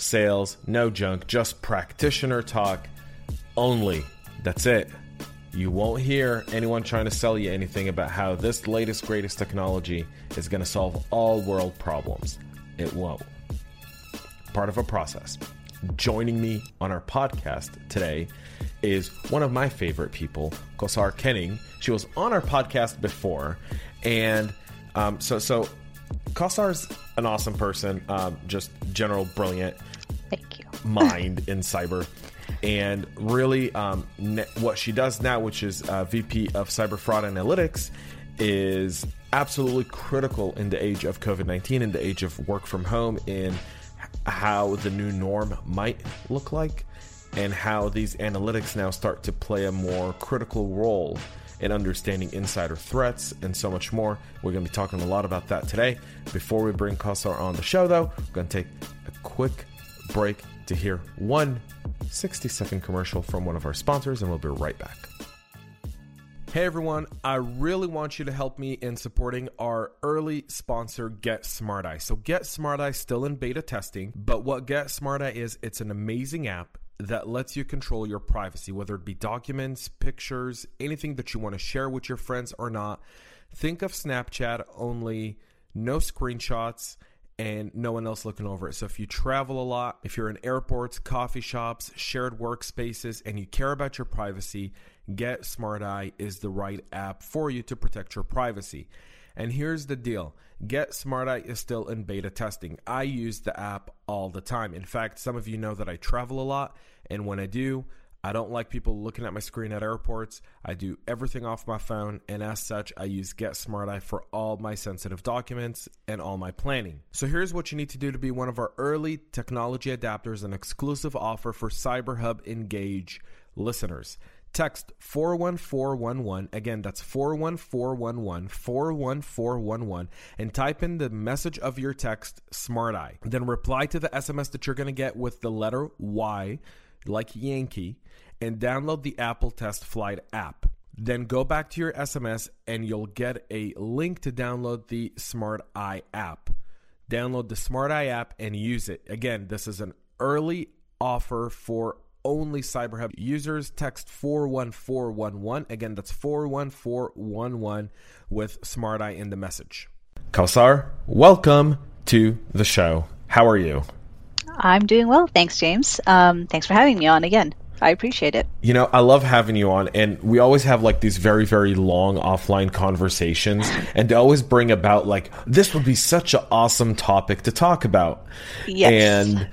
sales, no junk, just practitioner talk only. That's it. You won't hear anyone trying to sell you anything about how this latest, greatest technology is going to solve all world problems. It won't. Part of a process. Joining me on our podcast today is one of my favorite people, Kausar Kenning. She was on our podcast before, and um, so so Kausar's an awesome person, um, just general brilliant. Thank you. mind in cyber. And really, um, ne- what she does now, which is uh, VP of Cyber Fraud Analytics, is absolutely critical in the age of COVID 19, in the age of work from home, in how the new norm might look like, and how these analytics now start to play a more critical role in understanding insider threats and so much more. We're going to be talking a lot about that today. Before we bring Kausar on the show, though, we're going to take a quick break to hear one 60 second commercial from one of our sponsors, and we'll be right back. Hey everyone, I really want you to help me in supporting our early sponsor, Get Smart Eye. So, Get Smart Eye still in beta testing, but what Get Smart Eye is, it's an amazing app that lets you control your privacy, whether it be documents, pictures, anything that you want to share with your friends or not. Think of Snapchat only, no screenshots, and no one else looking over it. So if you travel a lot, if you're in airports, coffee shops, shared workspaces, and you care about your privacy, Get Smart Eye is the right app for you to protect your privacy. And here's the deal Get Smart Eye is still in beta testing. I use the app all the time. In fact, some of you know that I travel a lot, and when I do, I don't like people looking at my screen at airports. I do everything off my phone, and as such, I use Get Smart Eye for all my sensitive documents and all my planning. So here's what you need to do to be one of our early technology adapters, an exclusive offer for CyberHub Engage listeners. Text 41411. Again, that's 41411, 41411, and type in the message of your text, Smart Eye. Then reply to the SMS that you're going to get with the letter Y, like Yankee, and download the Apple Test Flight app. Then go back to your SMS and you'll get a link to download the Smart Eye app. Download the Smart Eye app and use it. Again, this is an early offer for only CyberHub users. Text 41411. Again, that's 41411 with Smart Eye in the message. Kausar, welcome to the show. How are you? I'm doing well. Thanks, James. Um, thanks for having me on again. I appreciate it. You know, I love having you on, and we always have like these very, very long offline conversations, and they always bring about like this would be such an awesome topic to talk about. Yes. And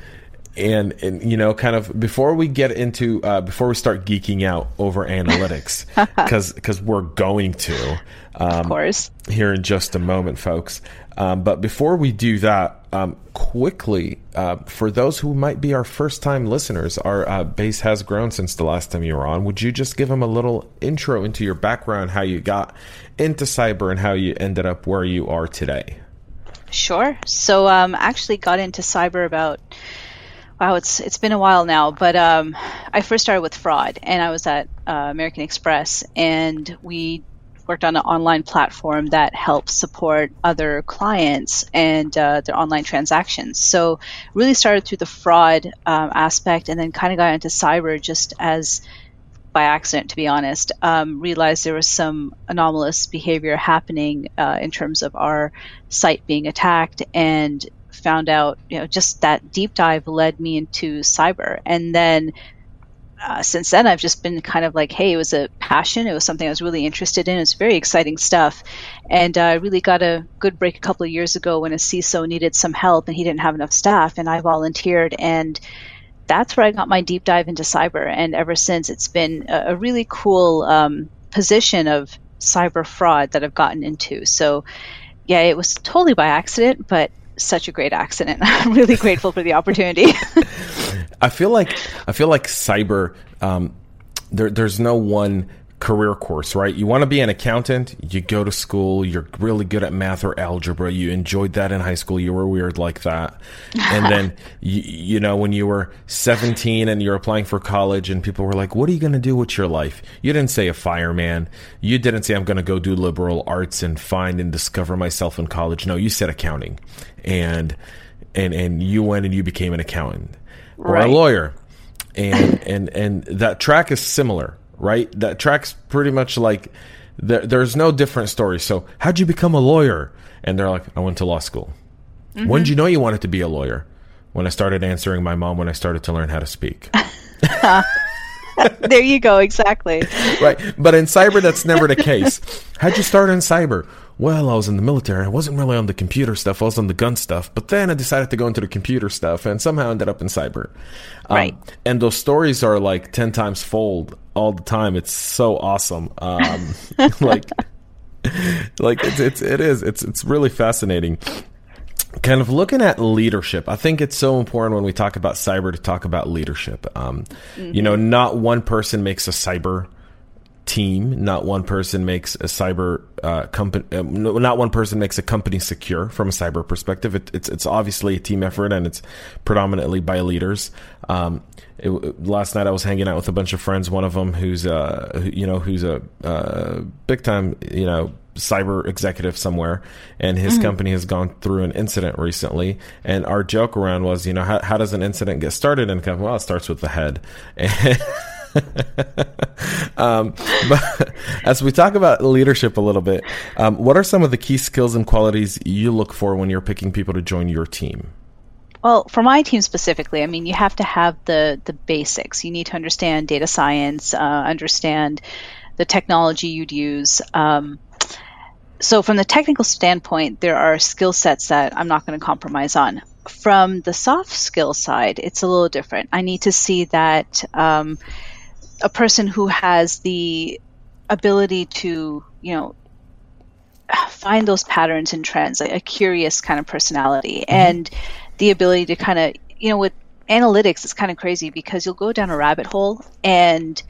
and and you know kind of before we get into uh, before we start geeking out over analytics because because we're going to um, of course. here in just a moment folks. Um, but before we do that um, quickly uh, for those who might be our first time listeners our uh, base has grown since the last time you were on. Would you just give them a little intro into your background how you got into cyber and how you ended up where you are today? Sure. So um actually got into cyber about wow, it's it's been a while now, but um, I first started with fraud, and I was at uh, American Express, and we worked on an online platform that helps support other clients and uh, their online transactions. So really started through the fraud um, aspect, and then kind of got into cyber just as by accident, to be honest. Um, realized there was some anomalous behavior happening uh, in terms of our site being attacked, and found out, you know, just that deep dive led me into cyber, and then uh, since then, I've just been kind of like, hey, it was a passion. It was something I was really interested in. It's very exciting stuff. And I really got a good break a couple of years ago when a CISO needed some help and he didn't have enough staff, and I volunteered. And that's where I got my deep dive into cyber. And ever since, it's been a, a really cool um, position of cyber fraud that I've gotten into. So, yeah, it was totally by accident, but such a great accident. I'm really grateful for the opportunity. I feel like I feel like cyber. Um, there, there's no one career course, right? You want to be an accountant, you go to school, you're really good at math or algebra, you enjoyed that in high school, you were weird like that. And then, you, you know, when you were 17 and you're applying for college and people were like, what are you going to do with your life? You didn't say a fireman. You didn't say, I'm going to go do liberal arts and find and discover myself in college. No, you said accounting. And, and, and you went and you became an accountant or a lawyer. And, and, and that track is similar right? That track's pretty much like there, there's no different story. So, how'd you become a lawyer? And they're like, I went to law school. Mm-hmm. When did you know you wanted to be a lawyer? When I started answering my mom when I started to learn how to speak. there you go, exactly. Right. But in cyber, that's never the case. How'd you start in cyber? Well, I was in the military. I wasn't really on the computer stuff. I was on the gun stuff. But then I decided to go into the computer stuff and somehow ended up in cyber. Um, right. And those stories are like 10 times fold all the time. It's so awesome. Um, like, like it's, it's, it is, it's, it's really fascinating kind of looking at leadership, I think it's so important when we talk about cyber to talk about leadership. Um, mm-hmm. You know, not one person makes a cyber team, not one person makes a cyber uh, company, uh, not one person makes a company secure from a cyber perspective. It, it's it's obviously a team effort and it's predominantly by leaders. Um, it, last night I was hanging out with a bunch of friends. One of them who's uh, you know who's a uh, big time you know cyber executive somewhere, and his mm-hmm. company has gone through an incident recently. And our joke around was, you know, how, how does an incident get started? And well, it starts with the head. um, but as we talk about leadership a little bit, um, what are some of the key skills and qualities you look for when you're picking people to join your team? Well, for my team specifically, I mean, you have to have the the basics. You need to understand data science, uh, understand the technology you'd use. Um, so from the technical standpoint, there are skill sets that I'm not going to compromise on. From the soft skill side, it's a little different. I need to see that um, a person who has the ability to, you know, find those patterns and trends, like a curious kind of personality, mm-hmm. and the ability to kind of, you know, with analytics, it's kind of crazy because you'll go down a rabbit hole and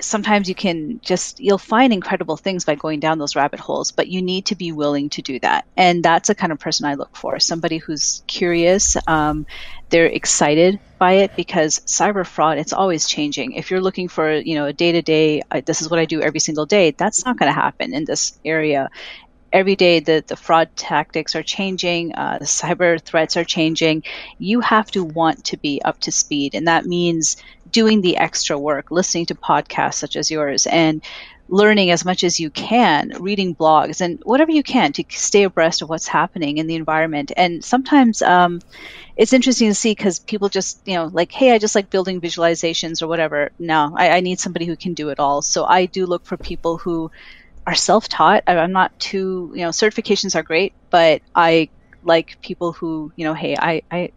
sometimes you can just you'll find incredible things by going down those rabbit holes but you need to be willing to do that. And that's the kind of person i look for somebody who's curious um, they're excited by it because cyber fraud it's always changing. If you're looking for you know a day to day this is what i do every single day that's not going to happen in this area every day the, the fraud tactics are changing, uh, the cyber threats are changing. You have to want to be up to speed. And that means doing the extra work, listening to podcasts such as yours, and learning as much as you can, reading blogs, and whatever you can to stay abreast of what's happening in the environment. And sometimes um, it's interesting to see because people just, you know, like, hey, I just like building visualizations or whatever. No, I, I need somebody who can do it all. So I do look for people who are self-taught. I'm not too, you know, certifications are great, but I like people who, you know, hey, I, I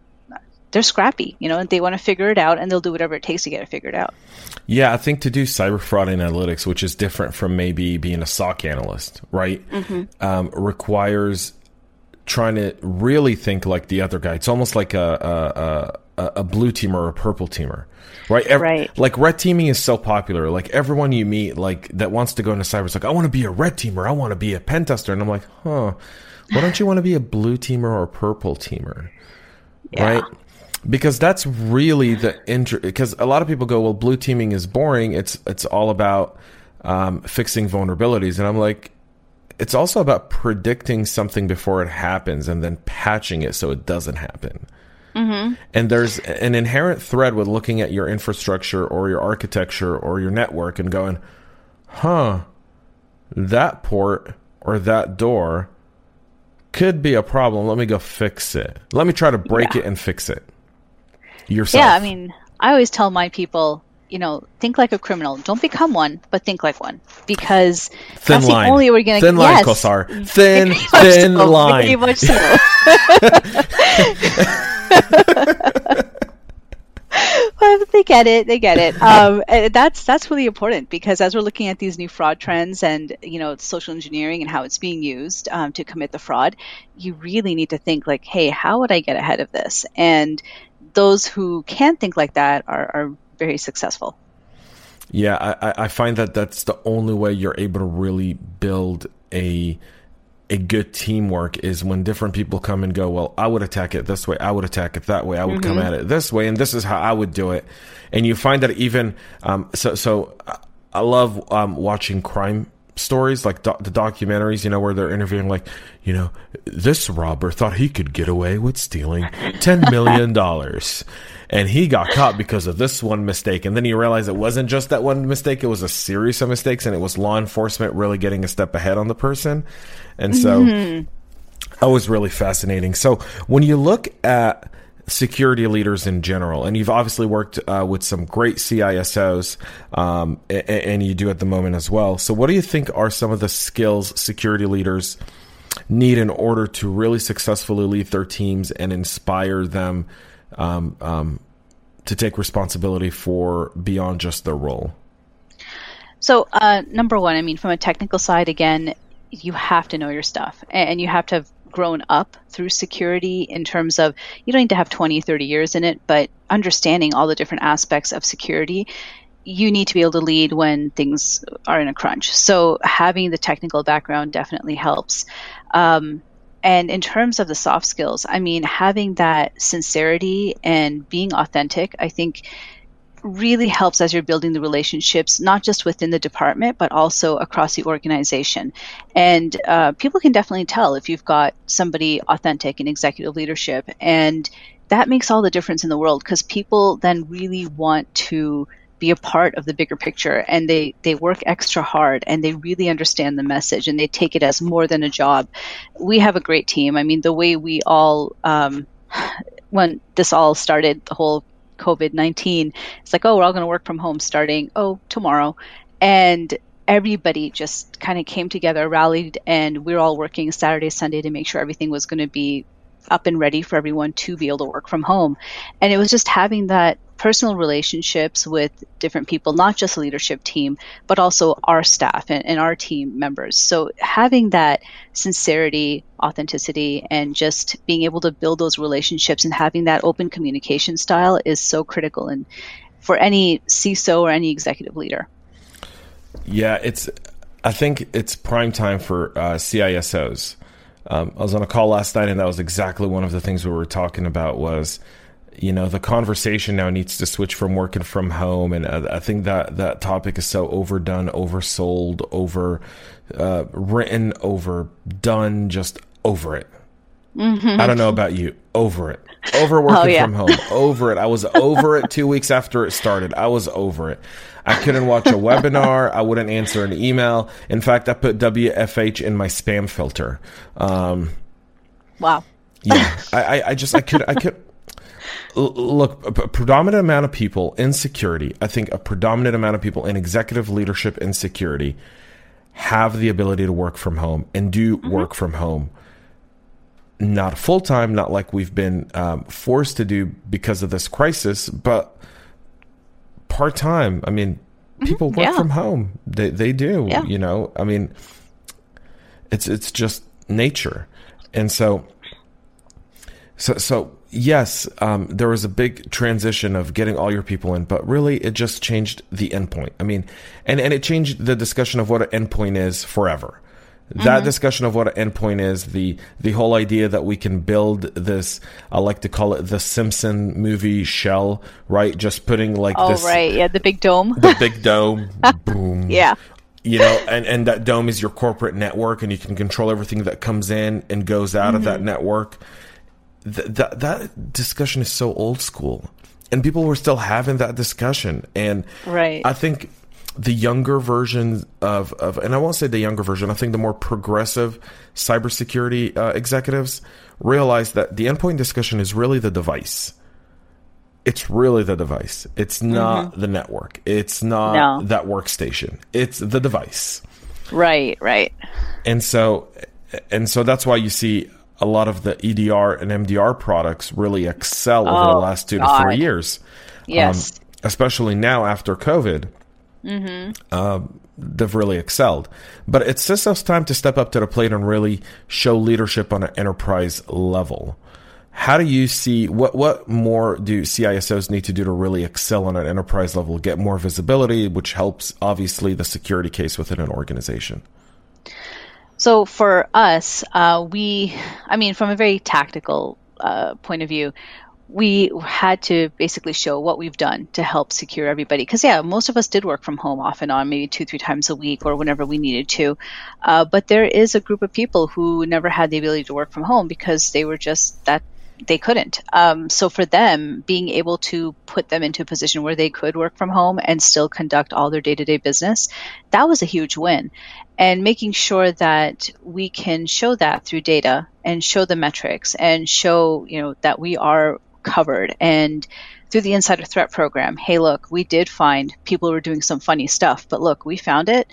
they're scrappy, you know, and they want to figure it out and they'll do whatever it takes to get it figured out. Yeah, I think to do cyber fraud analytics, which is different from maybe being a SOC analyst, right, mm-hmm. um, requires trying to really think like the other guy. It's almost like a, a, a, blue teamer or a purple teamer. Right? Every, right. Like red teaming is so popular. Like everyone you meet, like that wants to go into cyber is like, I want to be a red teamer. I want to be a pen tester. And I'm like, huh, why don't you want to be a blue teamer or a purple teamer? Yeah. Right? because that's really the interest. Because a lot of people go, well, blue teaming is boring. It's it's all about um, fixing vulnerabilities. And I'm like, it's also about predicting something before it happens and then patching it so it doesn't happen. Mm-hmm. And there's an inherent thread with looking at your infrastructure or your architecture or your network and going, huh, that port or that door could be a problem. Let me go fix it. Let me try to break Yeah. it and fix it yourself. Yeah, I mean, I always tell my people, you know, think like a criminal. Don't become one, but think like one, because thin that's line. the only way we're going to thin line, yes, Kausar. Thin, thin line. So. Well, they get it. They get it. Um, that's that's really important because as we're looking at these new fraud trends and you know social engineering and how it's being used um, to commit the fraud, you really need to think like, hey, how would I get ahead of this? And those who can think like that are, are very successful. Yeah, I, I- I find that that's the only way you're able to really build a a good teamwork is when different people come and go. Well, I would attack it this way. I would attack it that way. I would come at it this way, and this is how I would do it. And you find that even um, so. So I- love um, watching crime stories like doc- the documentaries. You know where they're interviewing like you know this robber thought he could get away with stealing ten million dollars. And he got caught because of this one mistake. And then you realize it wasn't just that one mistake, it was a series of mistakes, and it was law enforcement really getting a step ahead on the person. And so that was really fascinating. So when you look at security leaders in general, and you've obviously worked uh, with some great CISOs, um, and you do at the moment as well. So what do you think are some of the skills security leaders need in order to really successfully lead their teams and inspire them um, um, to take responsibility for beyond just their role? So, uh, number one, I mean, from a technical side, again, you have to know your stuff and you have to have grown up through security in terms of you don't need to have 20, 30 years in it, but understanding all the different aspects of security, you need to be able to lead when things are in a crunch. So, having the technical background definitely helps. Um, and in terms of the soft skills, I mean, having that sincerity and being authentic, I think really helps as you're building the relationships, not just within the department, but also across the organization. And uh, people can definitely tell if you've got somebody authentic in executive leadership. And that makes all the difference in the world because people then really want to be a part of the bigger picture and they, they work extra hard and they really understand the message and they take it as more than a job. We have a great team. I mean, the way we all, um, when this all started, the whole COVID 19, it's like, oh, we're all going to work from home starting, oh, tomorrow. And everybody just kind of came together, rallied, and we are all working Saturday, Sunday to make sure everything was going to be up and ready for everyone to be able to work from home. And it was just having that personal relationships with different people, not just leadership team, but also our staff and, and our team members. So having that sincerity, authenticity, and just being able to build those relationships and having that open communication style is so critical and for any CISO or any executive leader. Yeah, it's. I think it's prime time for uh, CISOs. Um, I was on a call last night, and that was exactly one of the things we were talking about. Was you know the conversation now needs to switch from working from home, and I think that that topic is so overdone, oversold, over uh, written, overdone, just over it. I don't know about you. Over it. Over working Oh, yeah. from home. Over it. I was over it two weeks after it started. I was over it. I couldn't watch a webinar. I wouldn't answer an email. In fact, I put WFH in my spam filter. Um, Wow. yeah, I, I, I just I could I could look a predominant amount of people in security. I think a predominant amount of people in executive leadership in security have the ability to work from home and do work from home. Not full time, not like we've been um, forced to do because of this crisis, but part time. I mean, people work yeah. from home. They they do. Yeah. You know, I mean, it's it's just nature, and so so, so yes, um, there was a big transition of getting all your people in, but really it just changed the endpoint. I mean, and, and it changed the discussion of what an endpoint is forever. That discussion of what an endpoint is, the the whole idea that we can build this, I like to call it the Simpson movie shell, right? Just putting like Oh, this, right. Yeah, the big dome. the big dome, boom, yeah. you know, and, and that dome is your corporate network, and you can control everything that comes in and goes out mm-hmm. of that mm-hmm. network. Th- that that discussion is so old school, and people were still having that discussion. And right, I think the younger version of, of and I won't say the younger version. I think the more progressive cybersecurity uh, executives realize that the endpoint discussion is really the device it's really the device. It's not mm-hmm. the network. It's not no. that workstation. It's the device. Right, right. And so and so that's why you see a lot of the EDR and MDR products really excel oh, over the oh, last 2 God. to 3 years. Yes. Um, especially now after COVID. Mm-hmm. Um, they've really excelled. But it's just us time to step up to the plate and really show leadership on an enterprise level. How do you see what what more do CISOs need to do to really excel on an enterprise level, get more visibility, which helps obviously the security case within an organization? So for us, uh, we, I mean, from a very tactical uh, point of view, we had to basically show what we've done to help secure everybody. Because, yeah, most of us did work from home off and on, maybe two, three times a week or whenever we needed to. Uh, but there is a group of people who never had the ability to work from home because they were just that they couldn't. Um, so for them, being able to put them into a position where they could work from home and still conduct all their day to day business, that was a huge win. And making sure that we can show that through data and show the metrics and show, you know, that we are covered and through the insider threat program, hey, look, we did find people were doing some funny stuff, but look, we found it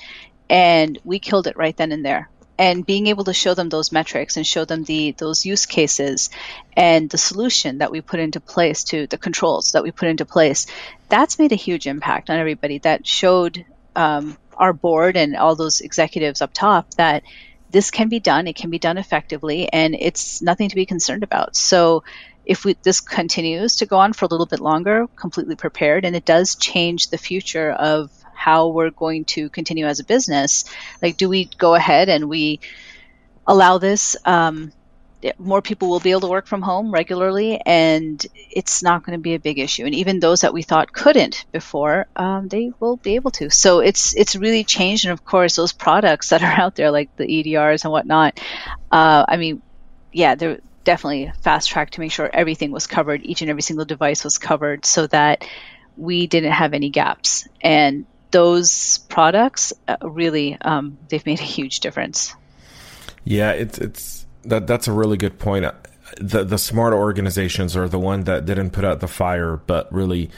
and we killed it right then and there and being able to show them those metrics and show them the those use cases and the solution that we put into place to the controls that we put into place that's made a huge impact on everybody that showed um, our board and all those executives up top that this can be done it can be done effectively and it's nothing to be concerned about. So if we, this continues to go on for a little bit longer completely prepared and it does change the future of how we're going to continue as a business. Like, do we go ahead and we allow this? Um, more people will be able to work from home regularly, and it's not going to be a big issue. And even those that we thought couldn't before, um, they will be able to. So it's it's really changed. And of course, those products that are out there, like the EDRs and whatnot, uh, I mean, yeah, they're definitely fast track to make sure everything was covered, each and every single device was covered, so that we didn't have any gaps. And those products uh, really um, they've made a huge difference. Yeah, it's it's that that's a really good point. The the smart organizations are the one that didn't put out the fire, but really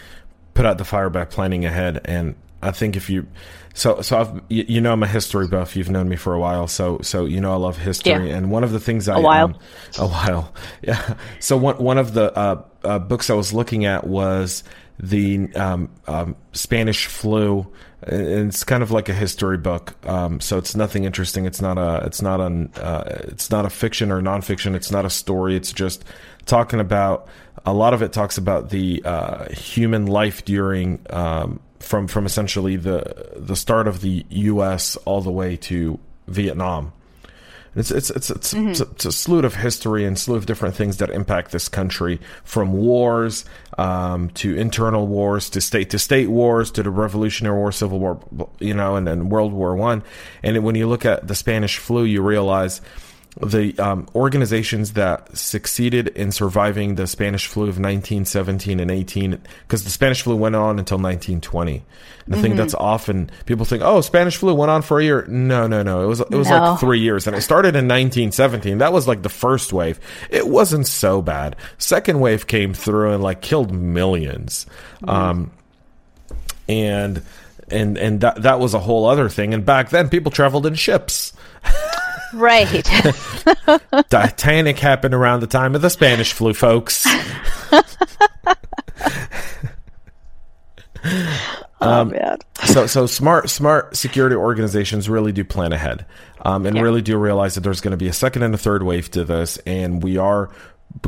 put out the fire by planning ahead. And I think if you so so I've you, you know I'm a history buff. You've known me for a while, so so you know I love history. Yeah. And one of the things I a while um, a while yeah. So one one of the uh, uh, books I was looking at was the um, um, Spanish flu. And it's kind of like a history book, um, so it's nothing interesting. It's not a, it's not an, uh, it's not a fiction or nonfiction. It's not a story. It's just talking about a lot of it talks about the uh, human life during um, from from essentially the the start of the U.S. all the way to Vietnam it's it's it's it's, mm-hmm. it's, a, it's, a, slew of history and slew of different things that impact this country, from wars um, to internal wars to state to state wars to the Revolutionary War, Civil War, you know, and then World War One. And when you look at the Spanish flu, you realize the um, organizations that succeeded in surviving the Spanish flu of 1917 and 18, because the Spanish flu went on until 1920. And I mm-hmm. think that's often people think, oh, Spanish flu went on for a year. No, no, no. It was it was no. like three years, and it started in 1917. That was like the first wave. It wasn't so bad. Second wave came through and like killed 1000000s mm-hmm. um, and and and that that was a whole other thing. And back then, people traveled in ships. Right. Titanic happened around the time of the Spanish flu, folks. oh um, man. so so smart smart security organizations really do plan ahead, um, and yeah. really do realize that there's going to be a second and a third wave to this, and we are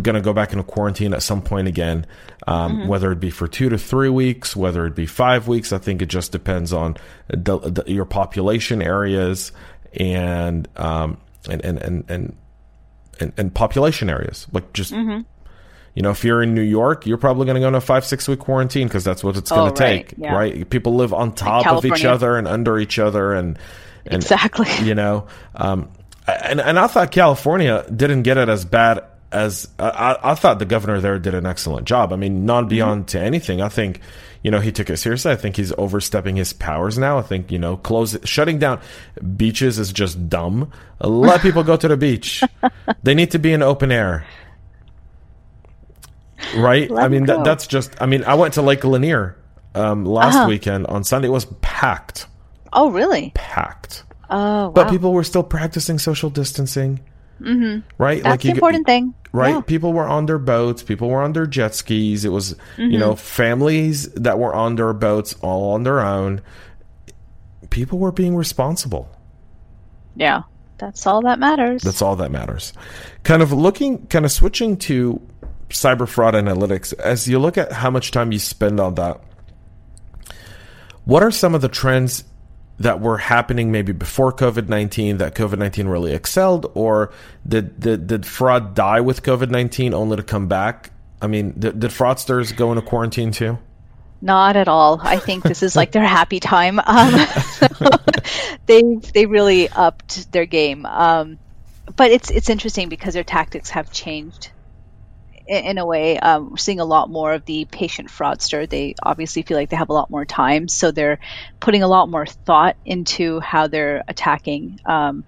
going to go back into quarantine at some point again, um, mm-hmm. whether it be for two to three weeks, whether it be five weeks. I think it just depends on the, the, your population areas and um, and, and, and and and and population areas like just mm-hmm. You know, if you're in New York, you're probably going to go on a five, six week quarantine because that's what it's going to Oh, right, take, yeah. right? People live on top of each other and under each other, and, and Exactly. you know, um, and and I thought California didn't get it as bad as I, I- thought the governor there did an excellent job. I mean, not beyond to anything. I think you know he took it seriously. I think he's overstepping his powers now. I think you know close shutting down beaches is just dumb. Let people go to the beach. They need to be in open air. Right? Let I mean, that, that's just. I mean, I went to Lake Lanier um, last Uh-huh. weekend on Sunday. It was packed, Oh, really? packed. Oh, wow. But people were still practicing social distancing. Mm-hmm. Right? That's the you- important thing. Right? Yeah. People were on their boats, people were on their jet skis. It was, you Mm-hmm. know, families that were on their boats all on their own. People were being responsible. Yeah. That's all that matters. That's all that matters. Kind of looking, kind of switching to cyber fraud analytics, as you look at how much time you spend on that, what are some of the trends that were happening maybe before COVID 19 that COVID 19 really excelled? Or did, did, did fraud die with COVID 19 only to come back? I mean, did, did fraudsters go into quarantine too? Not at all. I think this is like their happy time. Um, they they really upped their game. Um, but it's it's interesting because their tactics have changed in, a way. Um, we're seeing a lot more of the patient fraudster. They obviously feel like they have a lot more time, so they're putting a lot more thought into how they're attacking. Um,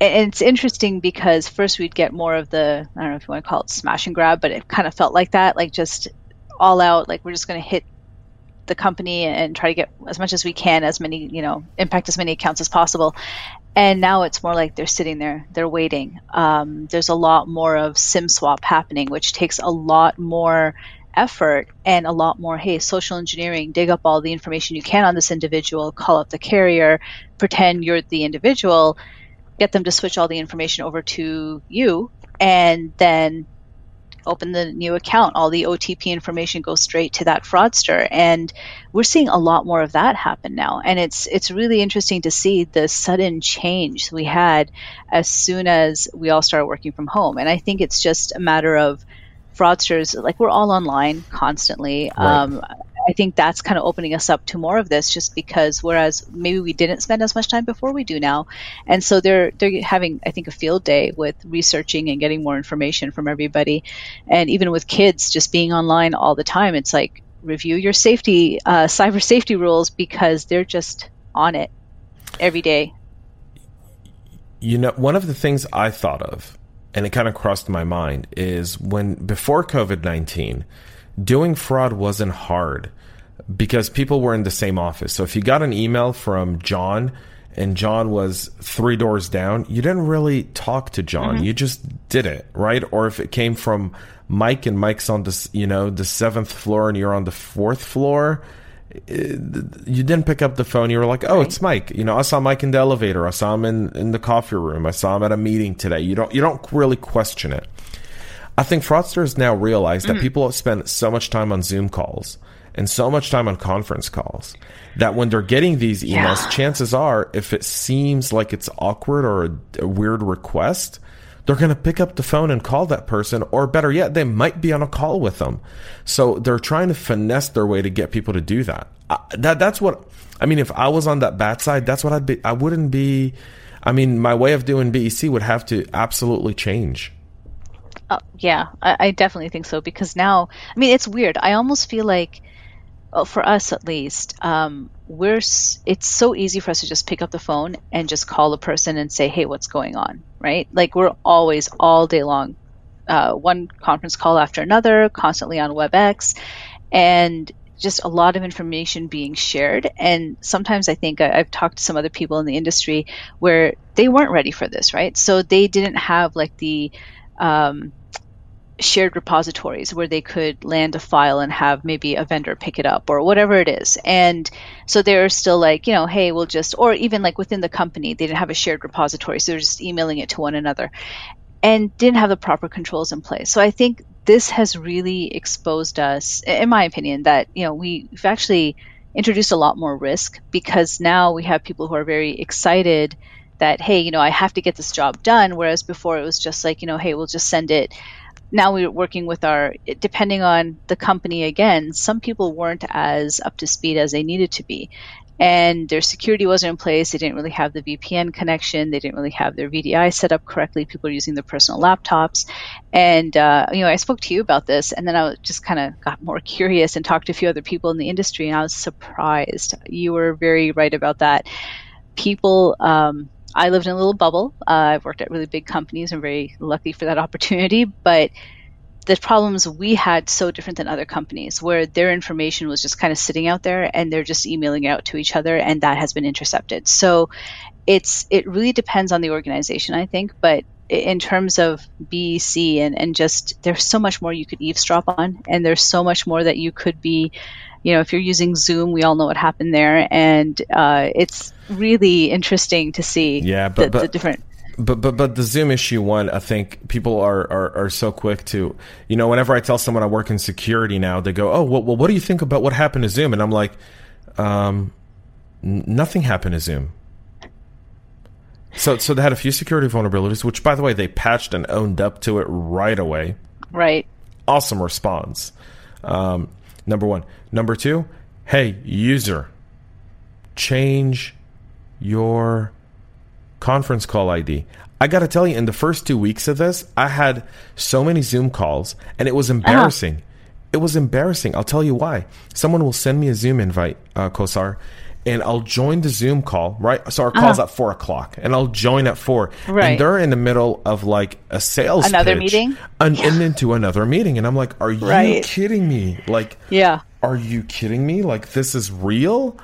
and it's interesting because first we'd get more of the I don't know if you want to call it smash and grab, but it kind of felt like that, like just all out, like we're just going to hit the company and try to get as much as we can, as many you know, impact as many accounts as possible. And now it's more like they're sitting there, they're waiting. Um, there's a lot more of SIM swap happening, which takes a lot more effort and a lot more hey social engineering dig up all the information you can on this individual call up the carrier pretend you're the individual get them to switch all the information over to you and then open the new account all the otp information goes straight to that fraudster. And we're seeing a lot more of that happen now. And it's it's really interesting to see the sudden change we had as soon as we all started working from home. And i think it's just a matter of fraudsters like we're all online constantly. Um, I think that's kind of opening us up to more of this, just because whereas maybe we didn't spend as much time before, we do now, and so they're they're having I think a field day with researching and getting more information from everybody, and even with kids just being online all the time, it's like review your safety uh, cyber safety rules because they're just on it every day. You know, one of the things I thought of, and it kind of crossed my mind, is when before COVID 19, doing fraud wasn't hard because people were in the same office. So if you got an email from John and John was three doors down, you didn't really talk to John. Mm-hmm. You just did it, right? Or if it came from Mike and Mike's on this, you know, the seventh floor and you're on the fourth floor, eh, you didn't pick up the phone. You were like, "Oh, it's Mike." You know, I saw Mike in the elevator. I saw him in, in the coffee room. I saw him at a meeting today. You don't you don't really question it. I think fraudsters now realize that mm-hmm. people spend so much time on Zoom calls and so much time on conference calls that when they're getting these emails, Yeah. chances are, if it seems like it's awkward or a, a weird request, they're going to pick up the phone and call that person, or better yet, they might be on a call with them. So they're trying to finesse their way to get people to do that. I, that that's what I mean. If I was on that bad side, that's what I'd be. I wouldn't be. I mean, my way of doing BEC would have to absolutely change. Oh, yeah, I, I definitely think so because now, I mean, it's weird. I almost feel like, well, for us at least, um, we're it's so easy for us to just pick up the phone and just call a person and say, "Hey, what's going on?" Right? Like we're always all day long, uh, one conference call after another, constantly on WebEx, and just a lot of information being shared. And sometimes I think I, I've talked to some other people in the industry where they weren't ready for this, right? So they didn't have like the um, shared repositories where they could land a file and have maybe a vendor pick it up or whatever it is. And so they're still like, you know, hey, we'll just, or even like within the company, they didn't have a shared repository. So they're just emailing it to one another and didn't have the proper controls in place. So I think this has really exposed us, in my opinion, that, you know, we've actually introduced a lot more risk because now we have people who are very excited that, hey, you know, I have to get this job done. Whereas before it was just like, you know, hey, we'll just send it now we are working with our depending on the company again some people weren't as up to speed as they needed to be. And their security wasn't in place. They didn't really have the vpn connection. They didn't really have their vdi set up correctly. People are using their personal laptops. And uh, you know i spoke to you about this and then i just kind of got more curious and talked to a few other people in the industry and i was surprised. You were very right about that. People um, I lived in a little bubble. Uh, I've worked at really big companies. I'm very lucky for that opportunity. But the problems we had so different than other companies where their information was just kind of sitting out there and they're just emailing it out to each other and that has been intercepted. So it's it really depends on the organization, I think, but in terms of BEC and, and just there's so much more you could eavesdrop on and there's so much more that you could be you know if you're using zoom we all know what happened there and uh, it's really interesting to see yeah but, the, but, the different but but but the Zoom issue one, I think people are, are are so quick to, you know, whenever I tell someone I work in security now, they go, oh well, well what do you think about what happened to Zoom? And I'm like, um, nothing happened to Zoom. So so they had a few security vulnerabilities, which by the way they patched and owned up to it right away. Right. Awesome response. Um, number one. Number two. Hey user, change your conference call ID. I got to tell you, in the first two weeks of this, I had so many Zoom calls, and it was embarrassing. Uh-huh. It was embarrassing. I'll tell you why. Someone will send me a Zoom invite, uh, Kausar, and I'll join the Zoom call, right? So our call's uh-huh. at four o'clock, and I'll join at four. Right. And they're in the middle of like a sales another pitch, meeting, and, yeah. and into another meeting, and I'm like, "Are you right. kidding me? Like, yeah, are you kidding me? Like, this is real?"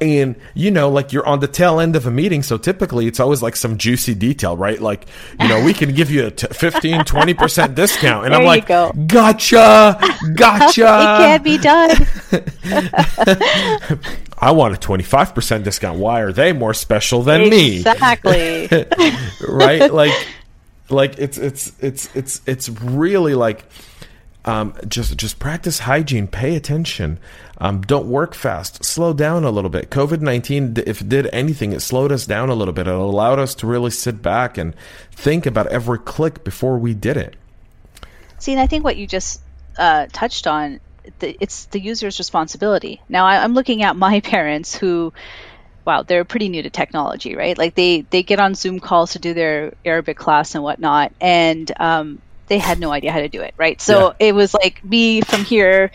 and you know like you're on the tail end of a meeting so typically it's always like some juicy detail right like you know we can give you a t- 15 20% discount and i'm like go. gotcha gotcha it can't be done i want a 25% discount why are they more special than exactly. me exactly right like like it's it's it's it's it's really like um, just just practice hygiene. Pay attention. Um, don't work fast. Slow down a little bit. COVID nineteen, if it did anything, it slowed us down a little bit. It allowed us to really sit back and think about every click before we did it. See, and I think what you just uh, touched on, the, it's the user's responsibility. Now, I, I'm looking at my parents who wow, they're pretty new to technology, right? Like they they get on Zoom calls to do their Arabic class and whatnot, and um, they had no idea how to do it, right? So yeah. it was like me from here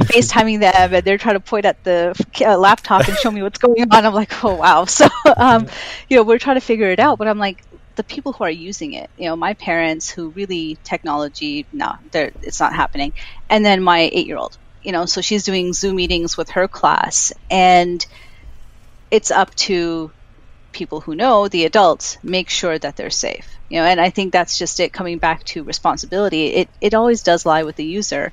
FaceTiming them and they're trying to point at the uh, laptop and show me what's going on. I'm like, oh, wow. So, um, you know, we're trying to figure it out, but I'm like, the people who are using it, you know, my parents who really technology, no, it's not happening. And then my eight year old, you know, so she's doing Zoom meetings with her class and it's up to people who know, the adults, make sure that they're safe. You know, and I think that's just it coming back to responsibility. It it always does lie with the user.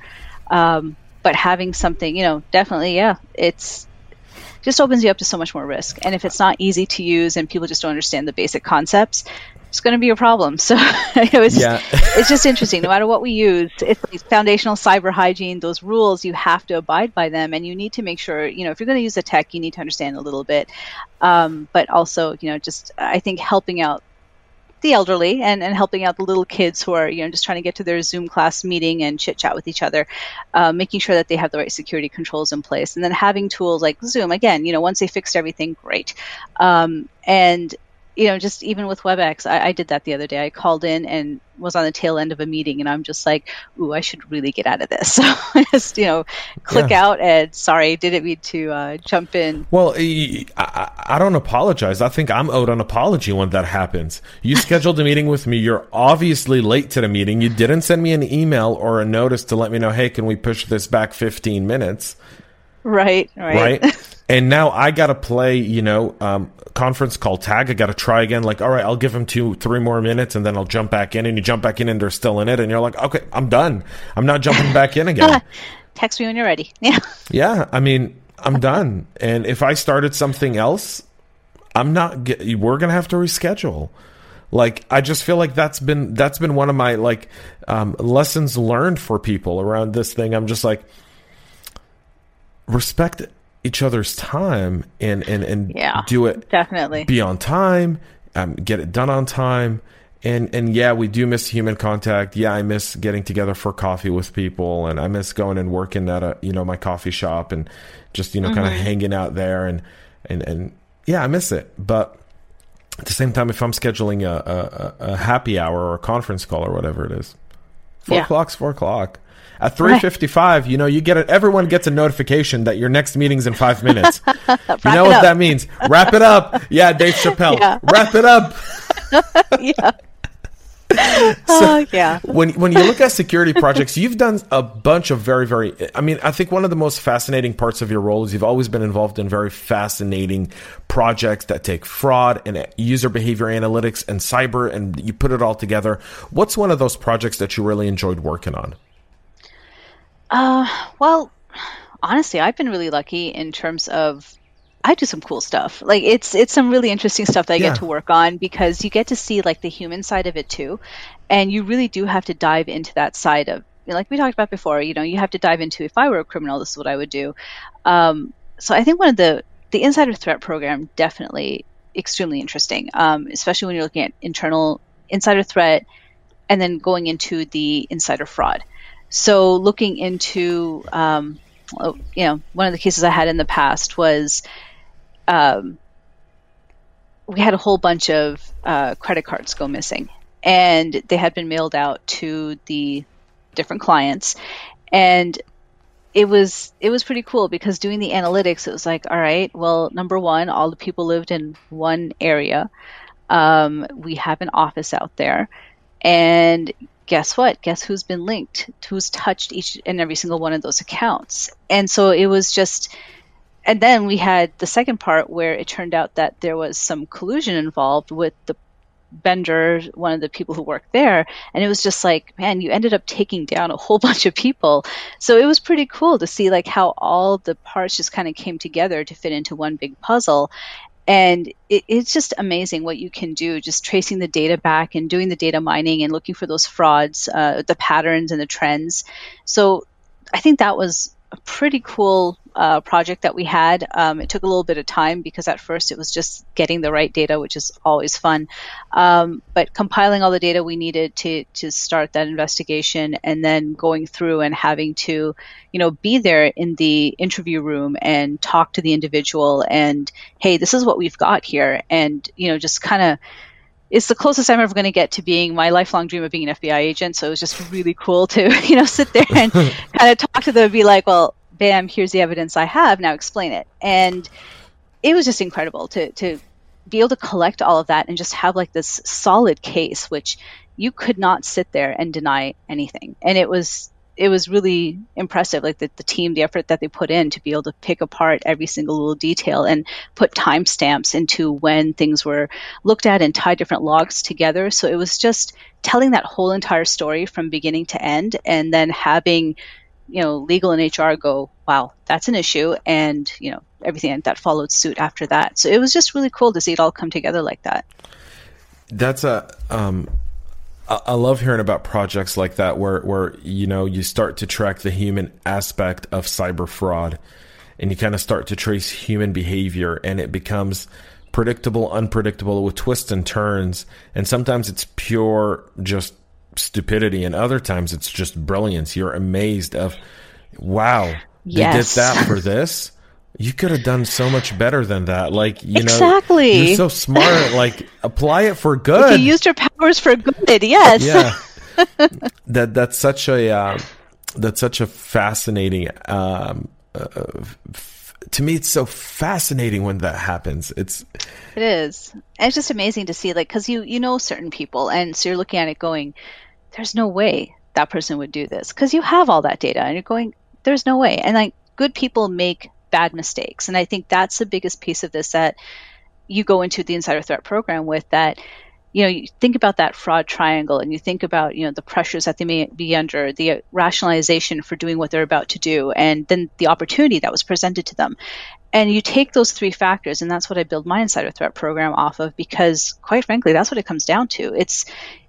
Um, but having something, you know, definitely, yeah, it's just opens you up to so much more risk. And if it's not easy to use and people just don't understand the basic concepts, it's going to be a problem. So it's, yeah. it's just interesting. No matter what we use, it's foundational cyber hygiene, those rules, you have to abide by them. And you need to make sure, you know, if you're going to use a tech, you need to understand a little bit. Um, but also, you know, just I think helping out the elderly and, and helping out the little kids who are you know just trying to get to their zoom class meeting and chit chat with each other uh, making sure that they have the right security controls in place. And then having tools like zoom again you know once they fixed everything great. Um, and you know, just even with WebEx, I, I, did that the other day. I called in and was on the tail end of a meeting, and I'm just like, "Ooh, I should really get out of this." So I just you know, click yeah. out and sorry, didn't mean to uh, jump in. Well, I, I don't apologize. I think I'm owed an apology when that happens. You scheduled a meeting with me. You're obviously late to the meeting. You didn't send me an email or a notice to let me know, "Hey, can we push this back 15 minutes?" Right, right. Right. and now I got to play, you know, um, conference call tag. I got to try again. Like, all right, I'll give them two, three more minutes, and then I'll jump back in. And you jump back in, and they're still in it, and you're like, okay, I'm done. I'm not jumping back in again. Text me when you're ready. Yeah. Yeah. I mean, I'm done. And if I started something else, I'm not. Get, we're gonna have to reschedule. Like, I just feel like that's been that's been one of my like um, lessons learned for people around this thing. I'm just like respect each other's time and and and yeah, do it definitely be on time um, get it done on time and and yeah, we do miss human contact. Yeah, I miss getting together for coffee with people, and I miss going and working at a you know my coffee shop and just you know mm-hmm. kind of hanging out there and and and yeah, I miss it. But at the same time, if I'm scheduling a a, a happy hour or a conference call or whatever it is, four yeah. o'clock's four o'clock. At 3:55, you know, you get it. Everyone gets a notification that your next meeting's in five minutes. you know what up. that means? Wrap it up. Yeah, Dave Chappelle. Yeah. Wrap it up. yeah. so uh, yeah. When when you look at security projects, you've done a bunch of very very. I mean, I think one of the most fascinating parts of your role is you've always been involved in very fascinating projects that take fraud and user behavior analytics and cyber, and you put it all together. What's one of those projects that you really enjoyed working on? Uh, well, honestly, I've been really lucky in terms of I do some cool stuff. Like it's it's some really interesting stuff that I yeah. get to work on because you get to see like the human side of it too, and you really do have to dive into that side of like we talked about before. You know, you have to dive into if I were a criminal, this is what I would do. Um, so I think one of the the insider threat program definitely extremely interesting, um, especially when you're looking at internal insider threat and then going into the insider fraud. So looking into um, you know, one of the cases I had in the past was um, we had a whole bunch of uh, credit cards go missing, and they had been mailed out to the different clients, and it was it was pretty cool because doing the analytics, it was like, all right, well, number one, all the people lived in one area. Um, we have an office out there, and guess what? Guess who's been linked? Who's touched each and every single one of those accounts? And so it was just and then we had the second part where it turned out that there was some collusion involved with the Bender, one of the people who worked there, and it was just like, man, you ended up taking down a whole bunch of people. So it was pretty cool to see like how all the parts just kind of came together to fit into one big puzzle. And it, it's just amazing what you can do, just tracing the data back and doing the data mining and looking for those frauds, uh, the patterns and the trends. So I think that was a pretty cool uh, project that we had. Um, it took a little bit of time because at first it was just getting the right data, which is always fun. Um, but compiling all the data we needed to to start that investigation, and then going through and having to, you know, be there in the interview room and talk to the individual and, hey, this is what we've got here, and you know, just kind of it's the closest I'm ever going to get to being my lifelong dream of being an FBI agent. So it was just really cool to, you know, sit there and kind of talk to them and be like, well, bam, here's the evidence I have. Now explain it. And it was just incredible to, to be able to collect all of that and just have like this solid case, which you could not sit there and deny anything. And it was it was really impressive, like the, the team, the effort that they put in to be able to pick apart every single little detail and put timestamps into when things were looked at and tie different logs together. So it was just telling that whole entire story from beginning to end and then having you know legal and hr go wow that's an issue and you know everything that followed suit after that so it was just really cool to see it all come together like that that's a um I love hearing about projects like that where, where you know you start to track the human aspect of cyber fraud, and you kind of start to trace human behavior, and it becomes predictable, unpredictable with twists and turns, and sometimes it's pure just stupidity, and other times it's just brilliance. You're amazed of, wow, yes. they did that for this you could have done so much better than that. Like, you exactly. know, you're so smart. Like, apply it for good. If you used your powers for good. Yes. Yeah. that that's such a uh, that's such a fascinating. Um, uh, f- to me, it's so fascinating when that happens. It's it is. And it's just amazing to see, like, because you you know certain people, and so you're looking at it going, "There's no way that person would do this," because you have all that data, and you're going, "There's no way." And like, good people make bad mistakes. And I think that's the biggest piece of this that you go into the insider threat program with that you know you think about that fraud triangle and you think about you know the pressures that they may be under the rationalization for doing what they're about to do and then the opportunity that was presented to them and you take those three factors and that's what i build my insider threat program off of because quite frankly that's what it comes down to it's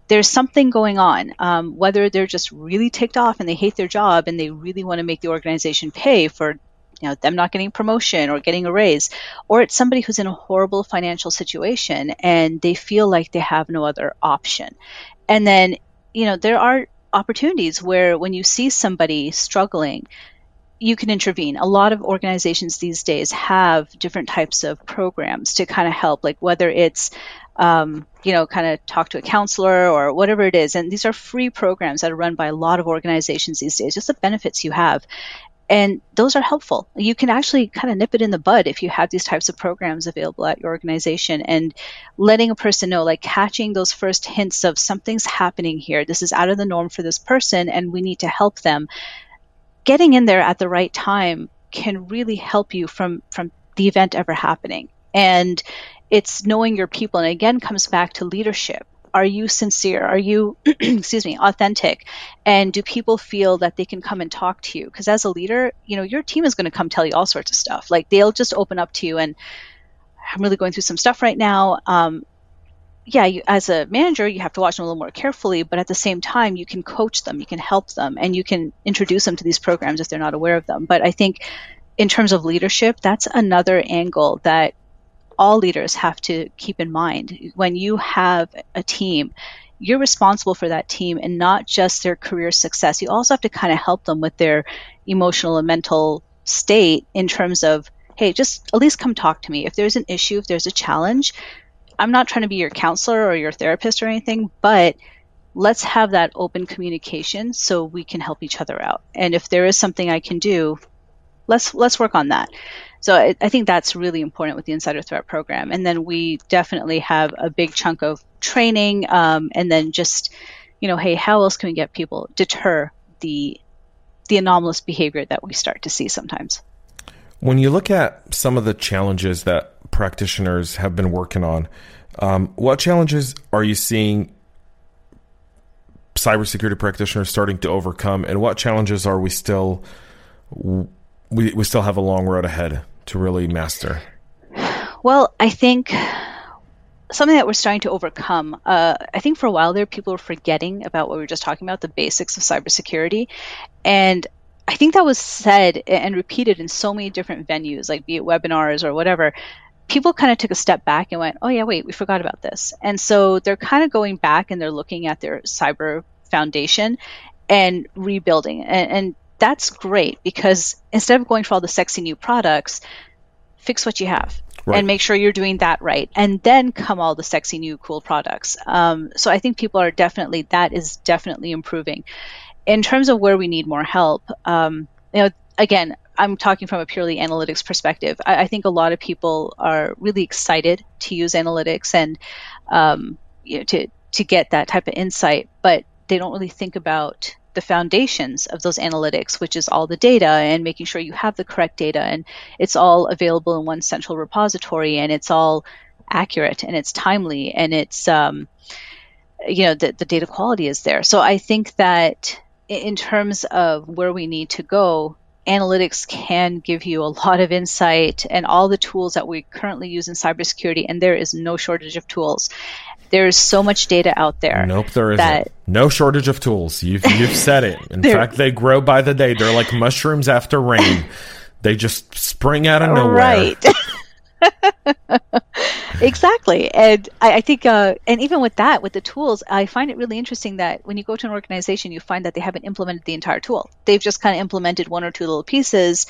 there's something going on um, whether they're just really ticked off and they hate their job and they really want to make the organization pay for you know them not getting promotion or getting a raise or it's somebody who's in a horrible financial situation and they feel like they have no other option and then you know there are opportunities where when you see somebody struggling you can intervene. A lot of organizations these days have different types of programs to kind of help, like whether it's, um, you know, kind of talk to a counselor or whatever it is. And these are free programs that are run by a lot of organizations these days, just the benefits you have. And those are helpful. You can actually kind of nip it in the bud if you have these types of programs available at your organization and letting a person know, like catching those first hints of something's happening here. This is out of the norm for this person and we need to help them. Getting in there at the right time can really help you from, from the event ever happening. And it's knowing your people. And again, comes back to leadership are you sincere? Are you excuse me authentic? And do people feel that they can come and talk to you? Because as a leader you know your team is going to come tell you all sorts of stuff. Like they'll just open up to you and i'm really going through some stuff right now. Um, yeah you, as a manager you have to watch them a little more carefully but at the same time you can coach them you can help them and you can introduce them to these programs if they're not aware of them. But i think in terms of leadership that's another angle that all leaders have to keep in mind. When you have a team, you're responsible for that team and not just their career success. You also have to kind of help them with their emotional and mental state in terms of, hey, just at least come talk to me. If there's an issue, if there's a challenge, I'm not trying to be your counselor or your therapist or anything, but let's have that open communication so we can help each other out. And if there is something I can do, let's let's work on that. So I, I, think that's really important with the Insider Threat program. And then we definitely have a big chunk of training, um, and then just you know, hey, how else can we get people deter the the anomalous behavior that we start to see sometimes? When you look at some of the challenges that practitioners have been working on, um, what challenges are you seeing cybersecurity practitioners starting to overcome, and what challenges are we still we, we still have a long road ahead to really master? Well, I think something that we're starting to overcome. Uh, I think for a while there, people were forgetting about what we were just talking about, the basics of cybersecurity. And I think that was said and repeated in so many different venues, like be it webinars or whatever. People kind of took a step back and went, oh, yeah, wait, we forgot about this. And so they're kind of going back and they're looking at their cyber foundation and rebuilding. And, and that's great because instead of going for all the sexy new products, fix what you have. Right. And make sure you're doing that right, and then come all the sexy new cool products. Um, so I think people are definitely that is definitely improving. In terms of where we need more help, um, you know, again, I'm talking from a purely analytics perspective. I, I, think a lot of people are really excited to use analytics and um, you know, to to get that type of insight, but they don't really think about the foundations of those analytics, which is all the data and making sure you have the correct data and it's all available in one central repository and it's all accurate and it's timely and it's um, you know the, the data quality is there. So I think that in terms of where we need to go, analytics can give you a lot of insight and all the tools that we currently use in cybersecurity, and there is no shortage of tools. There's so much data out there. Nope, there isn't. No shortage of tools. You've you've said it. In fact, they grow by the day. They're like mushrooms after rain. They just spring out of nowhere. Right. exactly. And I, I think, uh, and even with that, with the tools, I find it really interesting that when you go to an organization, you find that they haven't implemented the entire tool. They've just kind of implemented one or two little pieces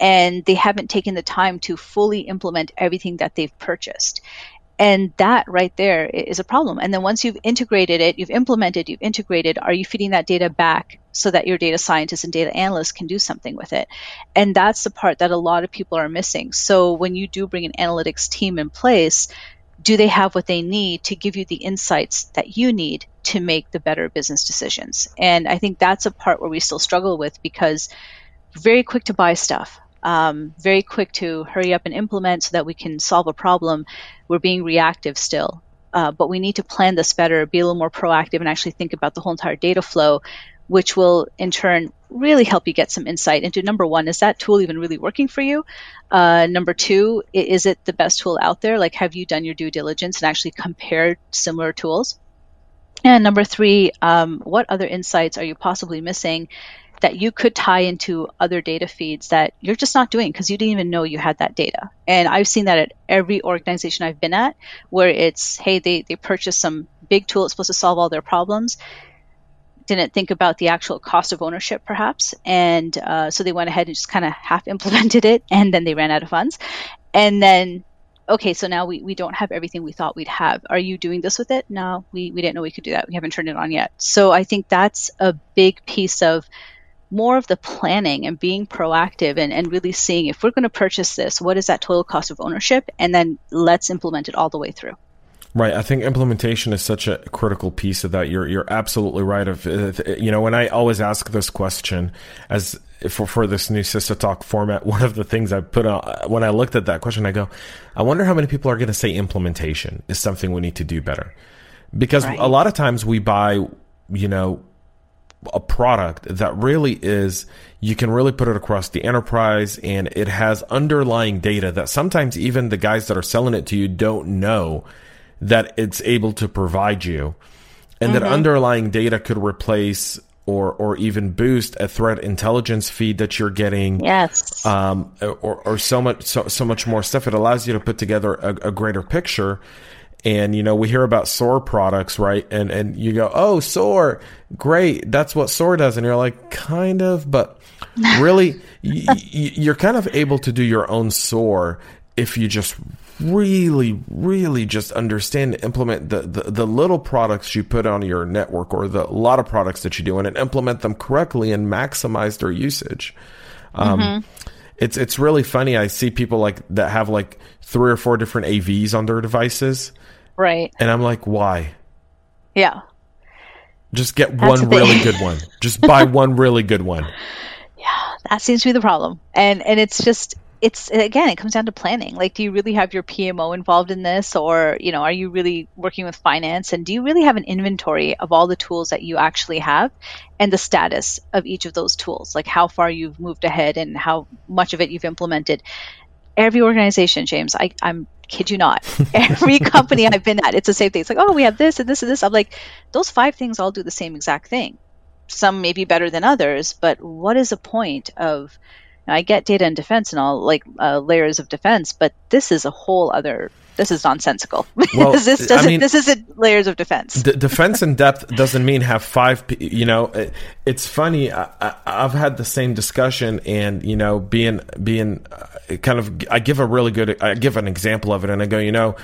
and they haven't taken the time to fully implement everything that they've purchased. And that right there is a problem. And then once you've integrated it, you've implemented, you've integrated, are you feeding that data back so that your data scientists and data analysts can do something with it? And that's the part that a lot of people are missing. So when you do bring an analytics team in place, do they have what they need to give you the insights that you need to make the better business decisions? And I think that's a part where we still struggle with because very quick to buy stuff um, very quick to hurry up and implement so that we can solve a problem. We're being reactive still. Uh, but we need to plan this better, be a little more proactive, and actually think about the whole entire data flow, which will in turn really help you get some insight into number one, is that tool even really working for you? Uh, number two, is it the best tool out there? Like, have you done your due diligence and actually compared similar tools? And number three, um, what other insights are you possibly missing? That you could tie into other data feeds that you're just not doing because you didn't even know you had that data. And I've seen that at every organization I've been at where it's, hey, they, they purchased some big tool that's supposed to solve all their problems, didn't think about the actual cost of ownership perhaps. And uh, so they went ahead and just kind of half implemented it and then they ran out of funds. And then okay, so now we, we don't have everything we thought we'd have. Are you doing this with it? No, we, we didn't know we could do that. We haven't turned it on yet. So I think that's a big piece of more of the planning and being proactive and, and really seeing if we're going to purchase this, what is that total cost of ownership? And then let's implement it all the way through. Right. I think implementation is such a critical piece of that. You're you're absolutely right. Of you know, when I always ask this question as for for this new CISO Talk format, one of the things I put on when I looked at that question, I go, I wonder how many people are going to say implementation is something we need to do better, because right. a lot of times we buy, you know, a product that really is you can really put it across the enterprise and it has underlying data that sometimes even the guys that are selling it to you don't know that it's able to provide you and mm-hmm. that underlying data could replace or or even boost a threat intelligence feed that you're getting. Yes. Um, or, or so much so, so much more stuff. It allows you to put together a, a greater picture. And you know, we hear about SOAR products, right? And and you go, "Oh, SOAR, great. That's what SOAR does." And you're like, "Kind of, but really y- y- you're kind of able to do your own SOAR if you just really, really just understand and implement the, the, the, little products you put on your network or the lot of products that you do and implement them correctly and maximize their usage. Um, mm-hmm. It's it's really funny. I see people like that have like three or four different AVs on their devices. Right. And I'm like, why? Yeah. Just get That's one really good one. Just buy one really good one. Yeah, that seems to be the problem. And and it's just it's again it comes down to planning like do you really have your pmo involved in this or you know are you really working with finance and do you really have an inventory of all the tools that you actually have and the status of each of those tools like how far you've moved ahead and how much of it you've implemented every organization james I, i'm kid you not. Every company i've been at it's the same thing. It's like oh we have this and this and this. I'm like those five things all do the same exact thing. Some may be better than others but what is the point of I get data and defense and all like uh, layers of defense, but this is a whole other. This is nonsensical. Well, this doesn't. I mean, this isn't layers of defense. D- defense in depth doesn't mean have five. You know, it, it's funny. I, have had the same discussion, and you know, being being uh, kind of. I give a really good. I give an example of it, and I go, you know,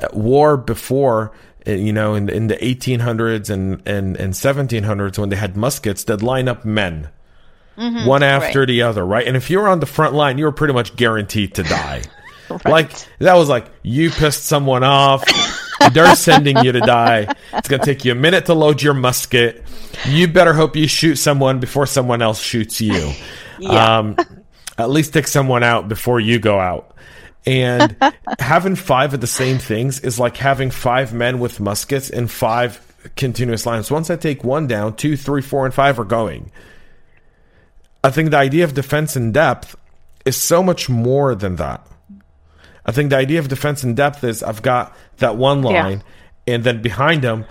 uh, war before uh, you know, in, in the 1800s and, and, and 1700s when they had muskets, they'd line up men mm-hmm, one after right. the other, right? And if you were on the front line, you were pretty much guaranteed to die. right. Like that was like you pissed someone off. They're sending you to die. It's going to take you a minute to load your musket. You better hope you shoot someone before someone else shoots you. Yeah. Um, at least take someone out before you go out. And having five of the same things is like having five men with muskets in five continuous lines. Once I take one down, two, three, four, and five are going. I think the idea of defense in depth is so much more than that. I think the idea of defense in depth is I've got that one line, yeah. and then behind him,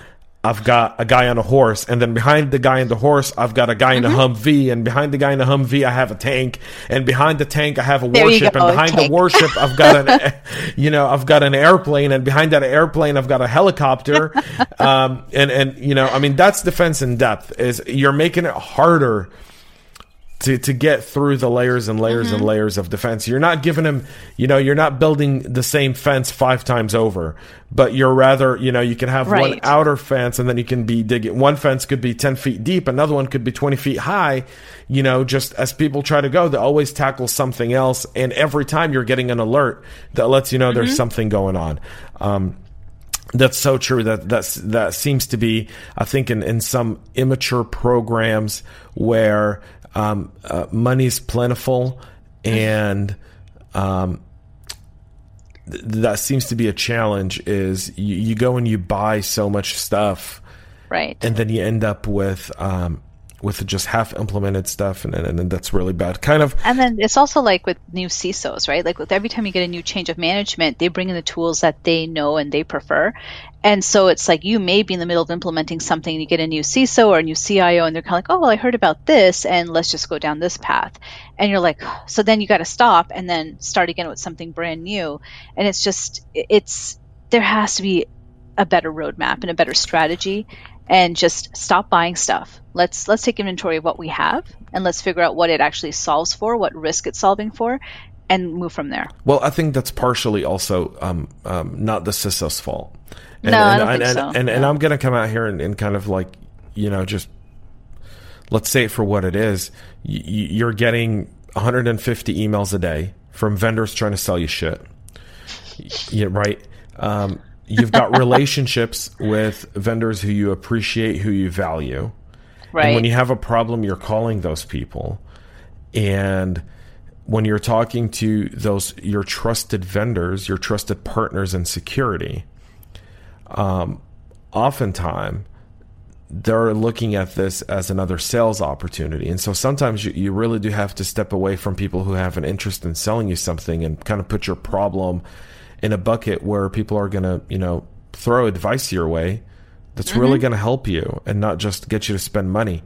I've got a guy on a horse, and then behind the guy on the horse, I've got a guy in mm-hmm. a Humvee, and behind the guy in the Humvee, I have a tank, and behind the tank, I have a there warship, and behind the warship, I've got an, you know, I've got an airplane, and behind that airplane, I've got a helicopter, um, and and you know, I mean, that's defense in depth. Is you're making it harder to, to get through the layers and layers mm-hmm. and layers of defense. You're not giving him, you know, you're not building the same fence five times over, but you're rather, you know, you can have right. one outer fence and then you can be digging. One fence could be 10 feet deep, another one could be 20 feet high. You know, just as people try to go, they always tackle something else. And every time you're getting an alert that lets you know mm-hmm. there's something going on. Um, that's so true. That that's that seems to be, I think, in, in some immature programs where um, uh, money's plentiful, and um, th- that seems to be a challenge. Is you, you, go and you buy so much stuff, right, and then you end up with um, with just half implemented stuff, and, and, and that's really bad. Kind of. And then it's also like with new CISOs, right? Like with every time you get a new change of management, they bring in the tools that they know and they prefer. And so it's like you may be in the middle of implementing something, and you get a new CISO or a new CIO, and they're kind of like, oh, well, I heard about this, and let's just go down this path. And you're like, so then you got to stop and then start again with something brand new. And it's just, it's, there has to be a better roadmap and a better strategy and just stop buying stuff. Let's let's take inventory of what we have and let's figure out what it actually solves for, what risk it's solving for, and move from there. Well, I think that's partially also um, um, not the CISO's fault. And, no, and, I don't and, think and, so. And, and I'm going to come out here and, and kind of like, you know, just let's say it for what it is. You're getting 150 emails a day from vendors trying to sell you shit. Yeah, right. Um, you've got relationships with vendors who you appreciate, who you value. Right. And when you have a problem, you're calling those people. And when you're talking to those your trusted vendors, your trusted partners in security, um, oftentimes they're looking at this as another sales opportunity. And so sometimes you, you really do have to step away from people who have an interest in selling you something and kind of put your problem in a bucket where people are going to, you know, throw advice your way that's mm-hmm. really going to help you and not just get you to spend money.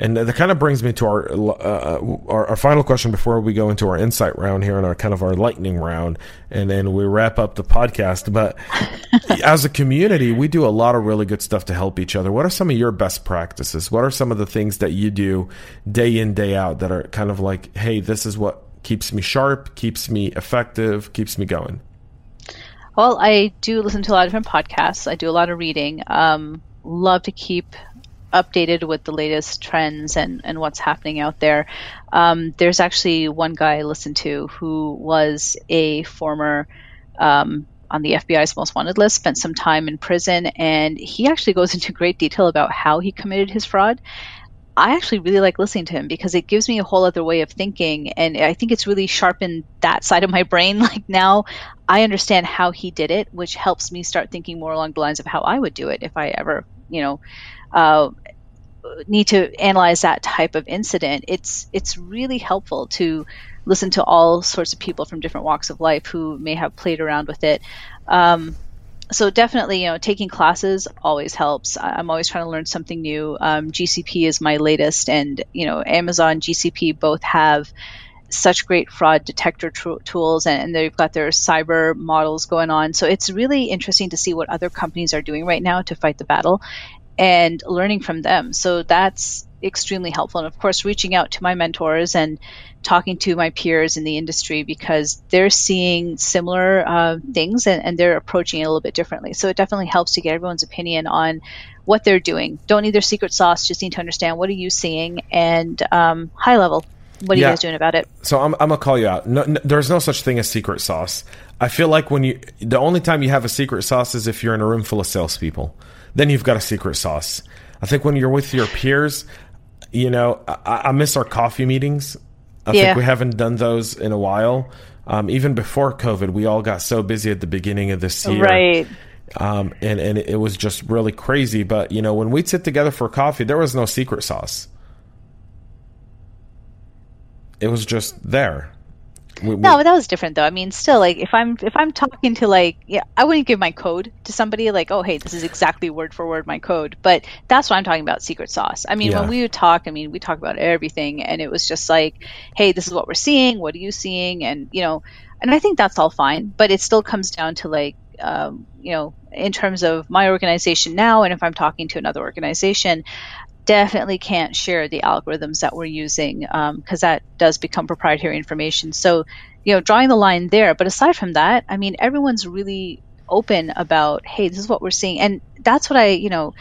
And that kind of brings me to our, uh, our, our final question before we go into our insight round here and our kind of our lightning round, and then we wrap up the podcast. But as a community, we do a lot of really good stuff to help each other. What are some of your best practices? What are some of the things that you do day in day out that are kind of like, hey, this is what keeps me sharp, keeps me effective, keeps me going? Well, I do listen to a lot of different podcasts. I do a lot of reading. Um, love to keep updated with the latest trends and, and what's happening out there. Um, there's actually one guy I listened to who was a former um, on the FBI's most wanted list, spent some time in prison, and he actually goes into great detail about how he committed his fraud. I actually really like listening to him because it gives me a whole other way of thinking. And I think it's really sharpened that side of my brain. Like now I understand how he did it, which helps me start thinking more along the lines of how I would do it if I ever, you know, uh, need to analyze that type of incident. It's it's really helpful to listen to all sorts of people from different walks of life who may have played around with it. Um, so definitely, you know, taking classes always helps. I'm always trying to learn something new. Um, GCP is my latest, and you know, Amazon, GCP both have such great fraud detector tools, and, and, they've got their cyber models going on. So it's really interesting to see what other companies are doing right now to fight the battle, and learning from them. So that's extremely helpful. And of course, reaching out to my mentors and talking to my peers in the industry because they're seeing similar uh, things and, and, they're approaching it a little bit differently. So it definitely helps to get everyone's opinion on what they're doing. Don't need their secret sauce, just need to understand what are you seeing and um, high level. What are yeah. you guys doing about it? So I'm, I'm gonna call you out. No, no, there's no such thing as secret sauce. I feel like when you, the only time you have a secret sauce is if you're in a room full of salespeople. Then you've got a secret sauce. I think when you're with your peers, you know, I, I miss our coffee meetings. I yeah. think we haven't done those in a while. Um, even before COVID, we all got so busy at the beginning of this year. Right. Um, and, and it was just really crazy. But, you know, when we'd sit together for coffee, there was no secret sauce. It was just there. We, no, but that was different though. I mean, still, like if I'm if I'm talking to like yeah, I wouldn't give my code to somebody like, oh hey, this is exactly word for word my code. But that's what I'm talking about, secret sauce. I mean, yeah. when we would talk, I mean, we talk about everything, and it was just like, hey, this is what we're seeing. What are you seeing? And you know, and I think that's all fine, but it still comes down to like, um, you know, in terms of my organization now, and if I'm talking to another organization, definitely can't share the algorithms that we're using because um, that does become proprietary information. So, you know, drawing the line there. But aside from that, I mean, everyone's really open about, hey, this is what we're seeing, and that's what I, you know,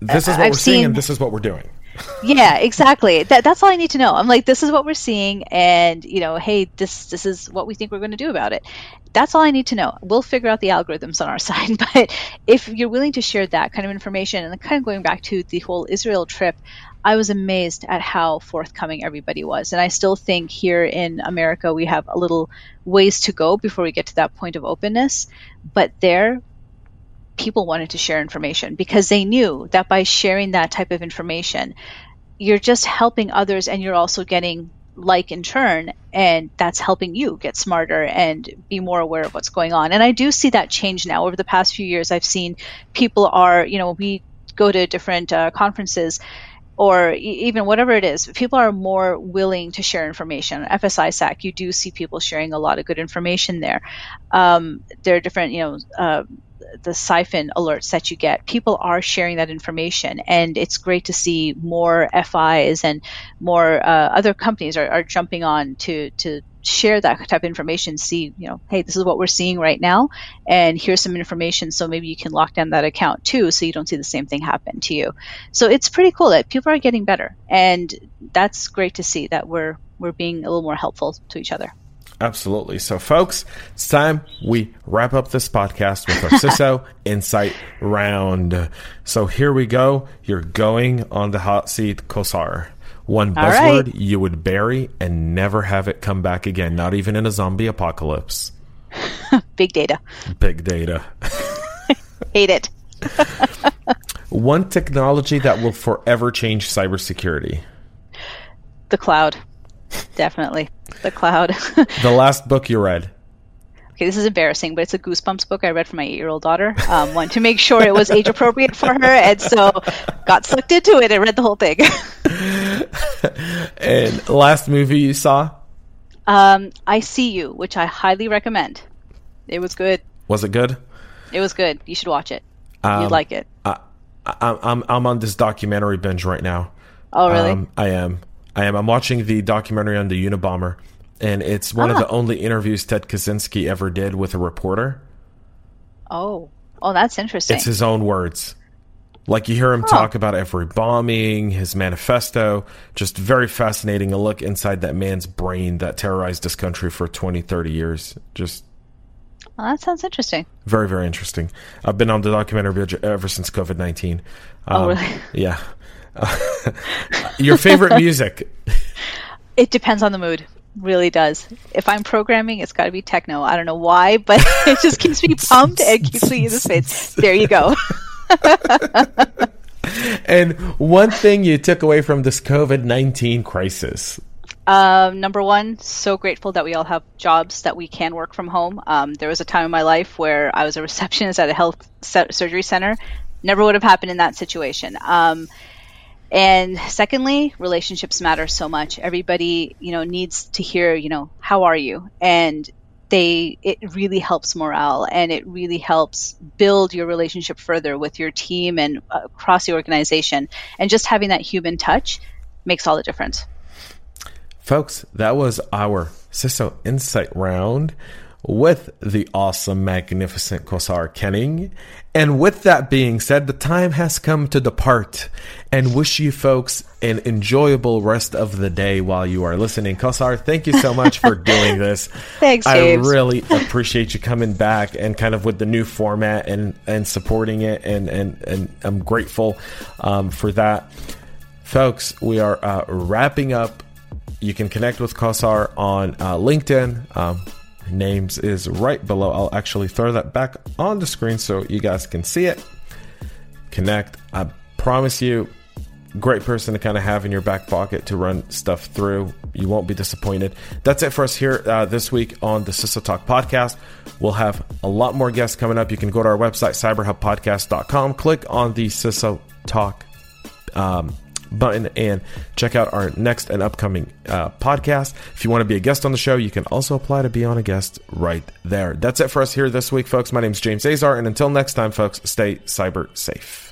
this is what I've we're seen, seeing, and this is what we're doing. yeah, exactly. That, that's all I need to know. I'm like, this is what we're seeing, and you know, hey, this this is what we think we're going to do about it that's all I need to know. We'll figure out the algorithms on our side. But if you're willing to share that kind of information, and kind of going back to the whole Israel trip, I was amazed at how forthcoming everybody was. And I still think here in America, we have a little ways to go before we get to that point of openness. But there, people wanted to share information because they knew that by sharing that type of information, you're just helping others and you're also getting like in turn and that's helping you get smarter and be more aware of what's going on and i do see that change now over the past few years i've seen people are you know we go to different uh, conferences or even whatever it is, people are more willing to share information. FSISAC, you do see people sharing a lot of good information there. Um, there are different, you know, uh, the siphon alerts that you get, people are sharing that information, and it's great to see more FIs and more uh, other companies are, are jumping on to to share that type of information. See, you know, hey, this is what we're seeing right now, and here's some information, so maybe you can lock down that account too, so you don't see the same thing happen to you. So it's pretty cool that people are getting better, and that's great to see that we're we're being a little more helpful to each other. Absolutely. So, folks, it's time we wrap up this podcast with our CISO Insight Round. So, here we go. You're going on the hot seat, Kausar. One buzzword right. you would bury and never have it come back again, not even in a zombie apocalypse. Big data. Big data. Hate it. One technology that will forever change cybersecurity. The cloud. Definitely. The cloud. the last book you read. Okay, this is embarrassing, but it's a Goosebumps book I read for my eight-year-old daughter. Um, wanted to make sure it was age appropriate for her, and so got sucked into it and read the whole thing. and last movie you saw? Um, I See You, which I highly recommend. It was good. Was it good? It was good. You should watch it. Um, You'd like it. I, I, I'm I'm on this documentary binge right now. Oh, really? Um, I am. I am. I'm watching the documentary on the Unabomber, and it's one ah. of the only interviews Ted Kaczynski ever did with a reporter. Oh, oh, that's interesting. It's his own words. Like you hear him talk about every bombing, his manifesto, just very fascinating. A look inside that man's brain that terrorized this country for 20, 30 years. Just. Well, that sounds interesting. Very, very interesting. I've been on the documentary ever since COVID 19. Um, oh, really? Yeah. your favorite music? It depends on the mood. Really does. If I'm programming, it's got to be techno. I don't know why, but it just keeps me pumped and keeps me in the space. There you go. and one thing you took away from this COVID 19 crisis? Um, number one, so grateful that we all have jobs that we can work from home. Um, there was a time in my life where I was a receptionist at a health surgery center. Never would have happened in that situation. Um, and secondly, relationships matter so much. Everybody, you know, needs to hear, you know, how are you? And they it really helps morale and it really helps build your relationship further with your team and across the organization. And just having that human touch makes all the difference. Folks, that was our CISO Insight round with the awesome, magnificent Kausar Kenning. And with that being said, the time has come to depart and wish you folks an enjoyable rest of the day while you are listening. Kausar, thank you so much for doing this. Thanks, James. I really appreciate you coming back and kind of with the new format and, and supporting it. And, and, and I'm grateful um, for that. Folks, we are uh, wrapping up. You can connect with Kausar on uh, LinkedIn. Um, names is right below. I'll actually throw that back on the screen so you guys can see it. Connect. I promise you, great person to kind of have in your back pocket to run stuff through. You won't be disappointed. That's it for us here uh, this week on the CISO Talk podcast. We'll have a lot more guests coming up. You can go to our website, cyberhubpodcast.com, click on the CISO Talk um, button and check out our next and upcoming uh, podcast. If you want to be a guest on the show, you can also apply to be on a guest right there. That's it for us here this week, folks. My name is James Azar, and until next time, folks, stay cyber safe.